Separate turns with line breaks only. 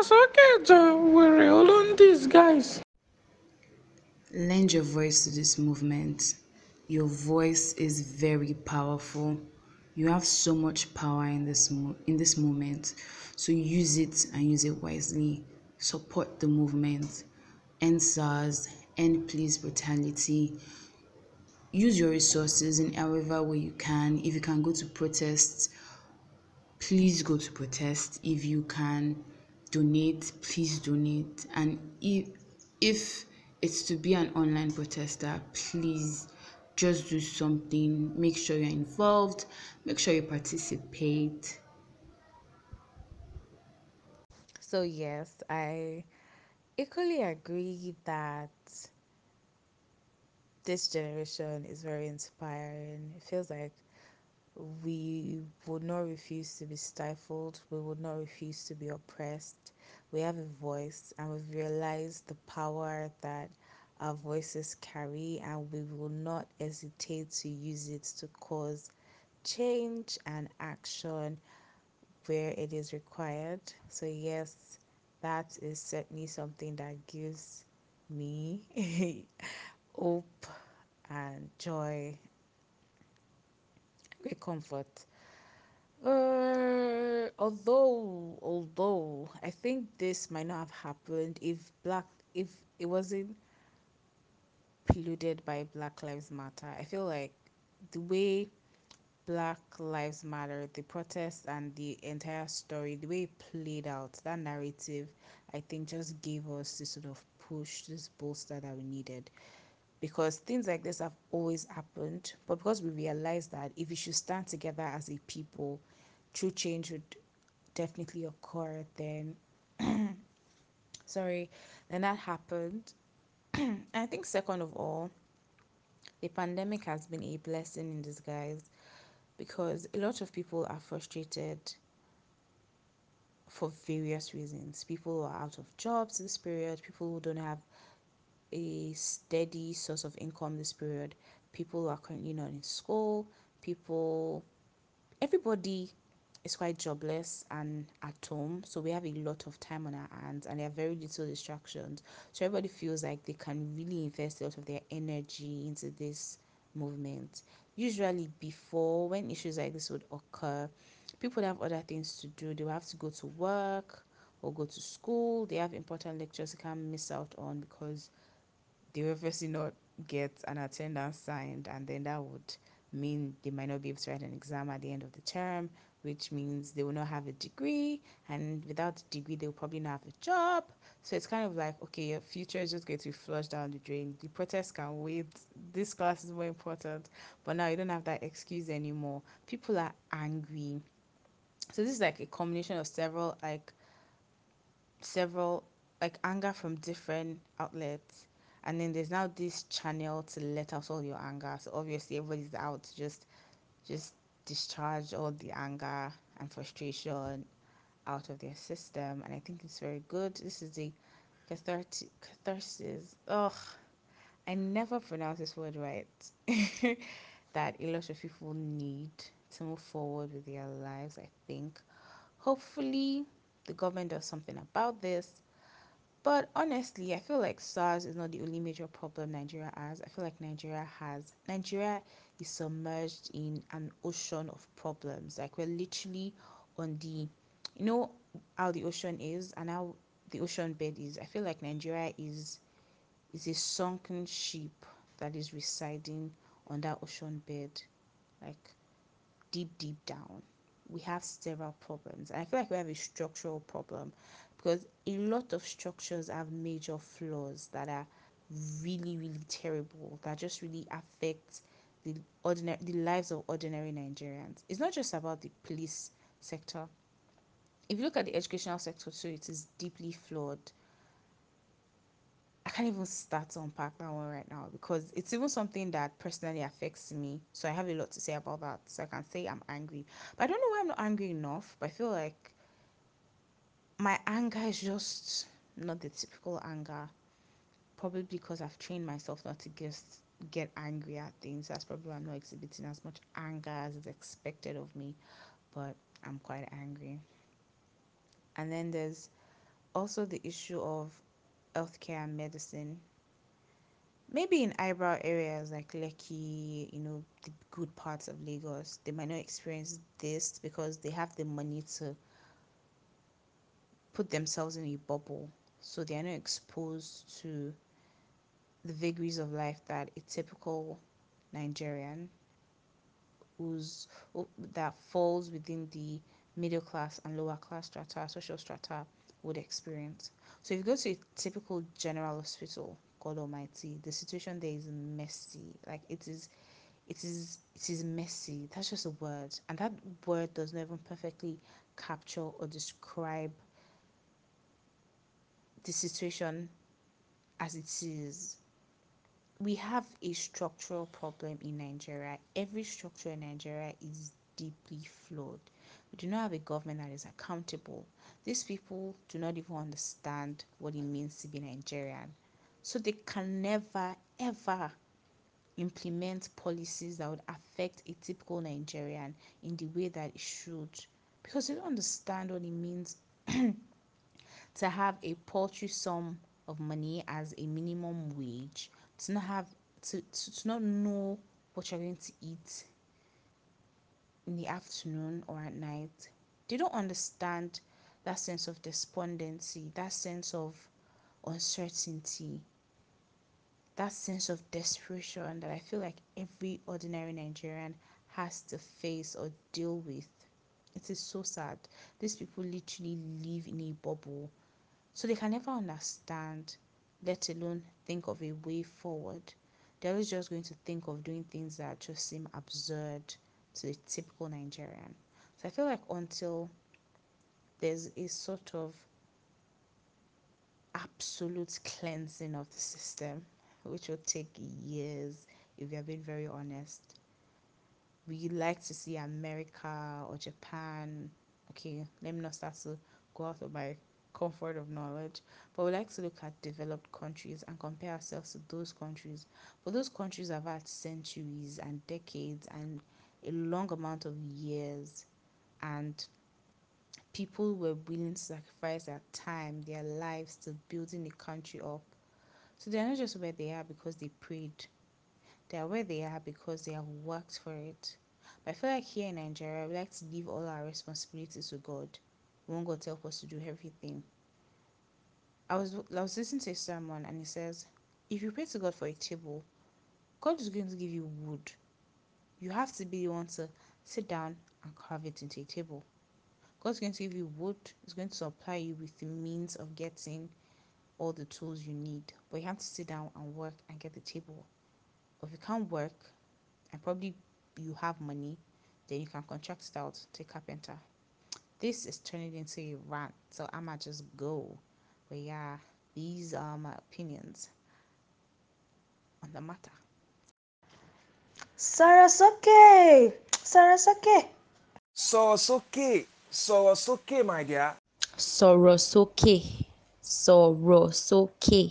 That's okay, Joe. We're all on these guys.
Lend your voice to this movement. Your voice is very powerful. You have so much power in this mo- in this moment. So use it and use it wisely. Support the movement. End SARS, end police brutality. Use your resources in however way you can. If you can go to protests, please go to protest. If you can donate, please donate. And if if it's to be an online protester, please just do something. Make sure you're involved. Make sure you participate.
So, yes, I equally agree that this generation is very inspiring. It feels like we would not refuse to be stifled, we would not refuse to be oppressed. We have a voice, and we've realized the power that our voices carry, and we will not hesitate to use it to cause change and action where it is required. So, yes, that is certainly something that gives me hope and joy, great comfort. Uh, although, although I think this might not have happened if black, if it wasn't polluted by Black Lives Matter. I feel like the way Black Lives Matter, the protest and the entire story, the way it played out, that narrative, I think just gave us this sort of push, this bolster that we needed. Because things like this have always happened, but because we realized that if we should stand together as a people, true change would definitely occur, then sorry, then that happened. I think second of all, the pandemic has been a blessing in disguise because a lot of people are frustrated for various reasons. People are out of jobs this period, people who don't have a steady source of income this period, people are currently not in school, people, everybody is quite jobless and at home. So we have a lot of time on our hands and there are very little distractions. So everybody feels like they can really invest a lot of their energy into this movement. Usually, before when issues like this would occur, people have other things to do. They have to go to work or go to school. They have important lectures they can't miss out on because they will obviously not get an attendance signed, and then that would mean they might not be able to write an exam at the end of the term, which means they will not have a degree, and without a degree, they will probably not have a job. So it's kind of like, okay, your future is just going to be flushed down the drain. The protest can wait. This class is more important. But now you don't have that excuse anymore. People are angry. So this is like a combination of several like several like anger from different outlets and then there's now this channel to let out all your anger. So obviously everybody's out to just just discharge all the anger and frustration out of their system. And i think it's very good. This is the cathartic catharsis. Oh i never pronounce this word right. That a lot of people need to move forward with their lives i think. Hopefully the government does something about this but honestly, I feel like SARS is not the only major problem Nigeria has. I feel like Nigeria has Nigeria is submerged in an ocean of problems. Like we're literally on the you know how the ocean is and how the ocean bed is. I feel like Nigeria is is a sunken ship that is residing on that ocean bed. Like deep deep down we have several problems and i feel like we have a structural problem because a lot of structures have major flaws that are really really terrible that just really affect the ordinary the lives of ordinary nigerians it's not just about the police sector if you look at the educational sector too it is deeply flawed I can't even start to unpack that one right now because it's even something that personally affects me. So I have a lot to say about that. So I can say I'm angry. But I don't know why I'm not angry enough. But I feel like my anger is just not the typical anger. Probably because I've trained myself not to just get angry at things. That's probably why I'm not exhibiting as much anger as is expected of me. But I'm quite angry. And then there's also the issue of healthcare and medicine. Maybe in eyebrow areas like Lekki, you know, the good parts of Lagos, they might not experience this because they have the money to put themselves in a bubble. So they are not exposed to the vagaries of life that a typical Nigerian who's that falls within the middle class and lower class strata, social strata would experience. So if you go to a typical general hospital, God Almighty, the situation there is messy. Like it is it is it is messy. That's just a word. And that word does not even perfectly capture or describe the situation as it is we have a structural problem in Nigeria. Every structure in Nigeria is deeply flawed. We do not have a government that is accountable. These people do not even understand what it means to be Nigerian. So they can never, ever implement policies that would affect a typical Nigerian in the way that it should because they don't understand what it means to have a paltry sum of money as a minimum wage to not have to, to, to not know what you're going to eat in the afternoon or at night. They don't understand that sense of despondency that sense of uncertainty that sense of desperation that i feel like every ordinary nigerian has to face or deal with. It is so sad. These people literally live in a bubble so they can never understand let alone think of a way forward. They're always just going to think of doing things that just seem absurd to the typical Nigerian. So I feel like until there's a sort of absolute cleansing of the system, which will take years if you're being very honest. We like to see America or Japan. Okay, let me not start to go out of my comfort of knowledge. But we like to look at developed countries and compare ourselves to those countries. But those countries have had centuries and decades and a long amount of years and people were willing to sacrifice their time, their lives to building the country up. So they're not just where they are because they prayed. They are where they are because they have worked for it. But I feel like here in Nigeria, we like to leave all our responsibilities to God. Want God to help us to do everything. I was I was listening to a sermon and he says, if you pray to God for a table, God is going to give you wood. You have to be the one to sit down and carve it into a table. God's going to give you wood, He's going to supply you with the means of getting all the tools you need. But you have to sit down and work and get the table. If you can't work and probably you have money, then you can contract it out to a carpenter. This is turning into a rant, so I might just go. But yeah, these are my opinions on the matter.
Sarasoke! Sarasoke!
Sọ̀rọ̀ sókè, my dear.
Sọ̀rọ̀ sókè. Sọ̀rọ̀ sókè.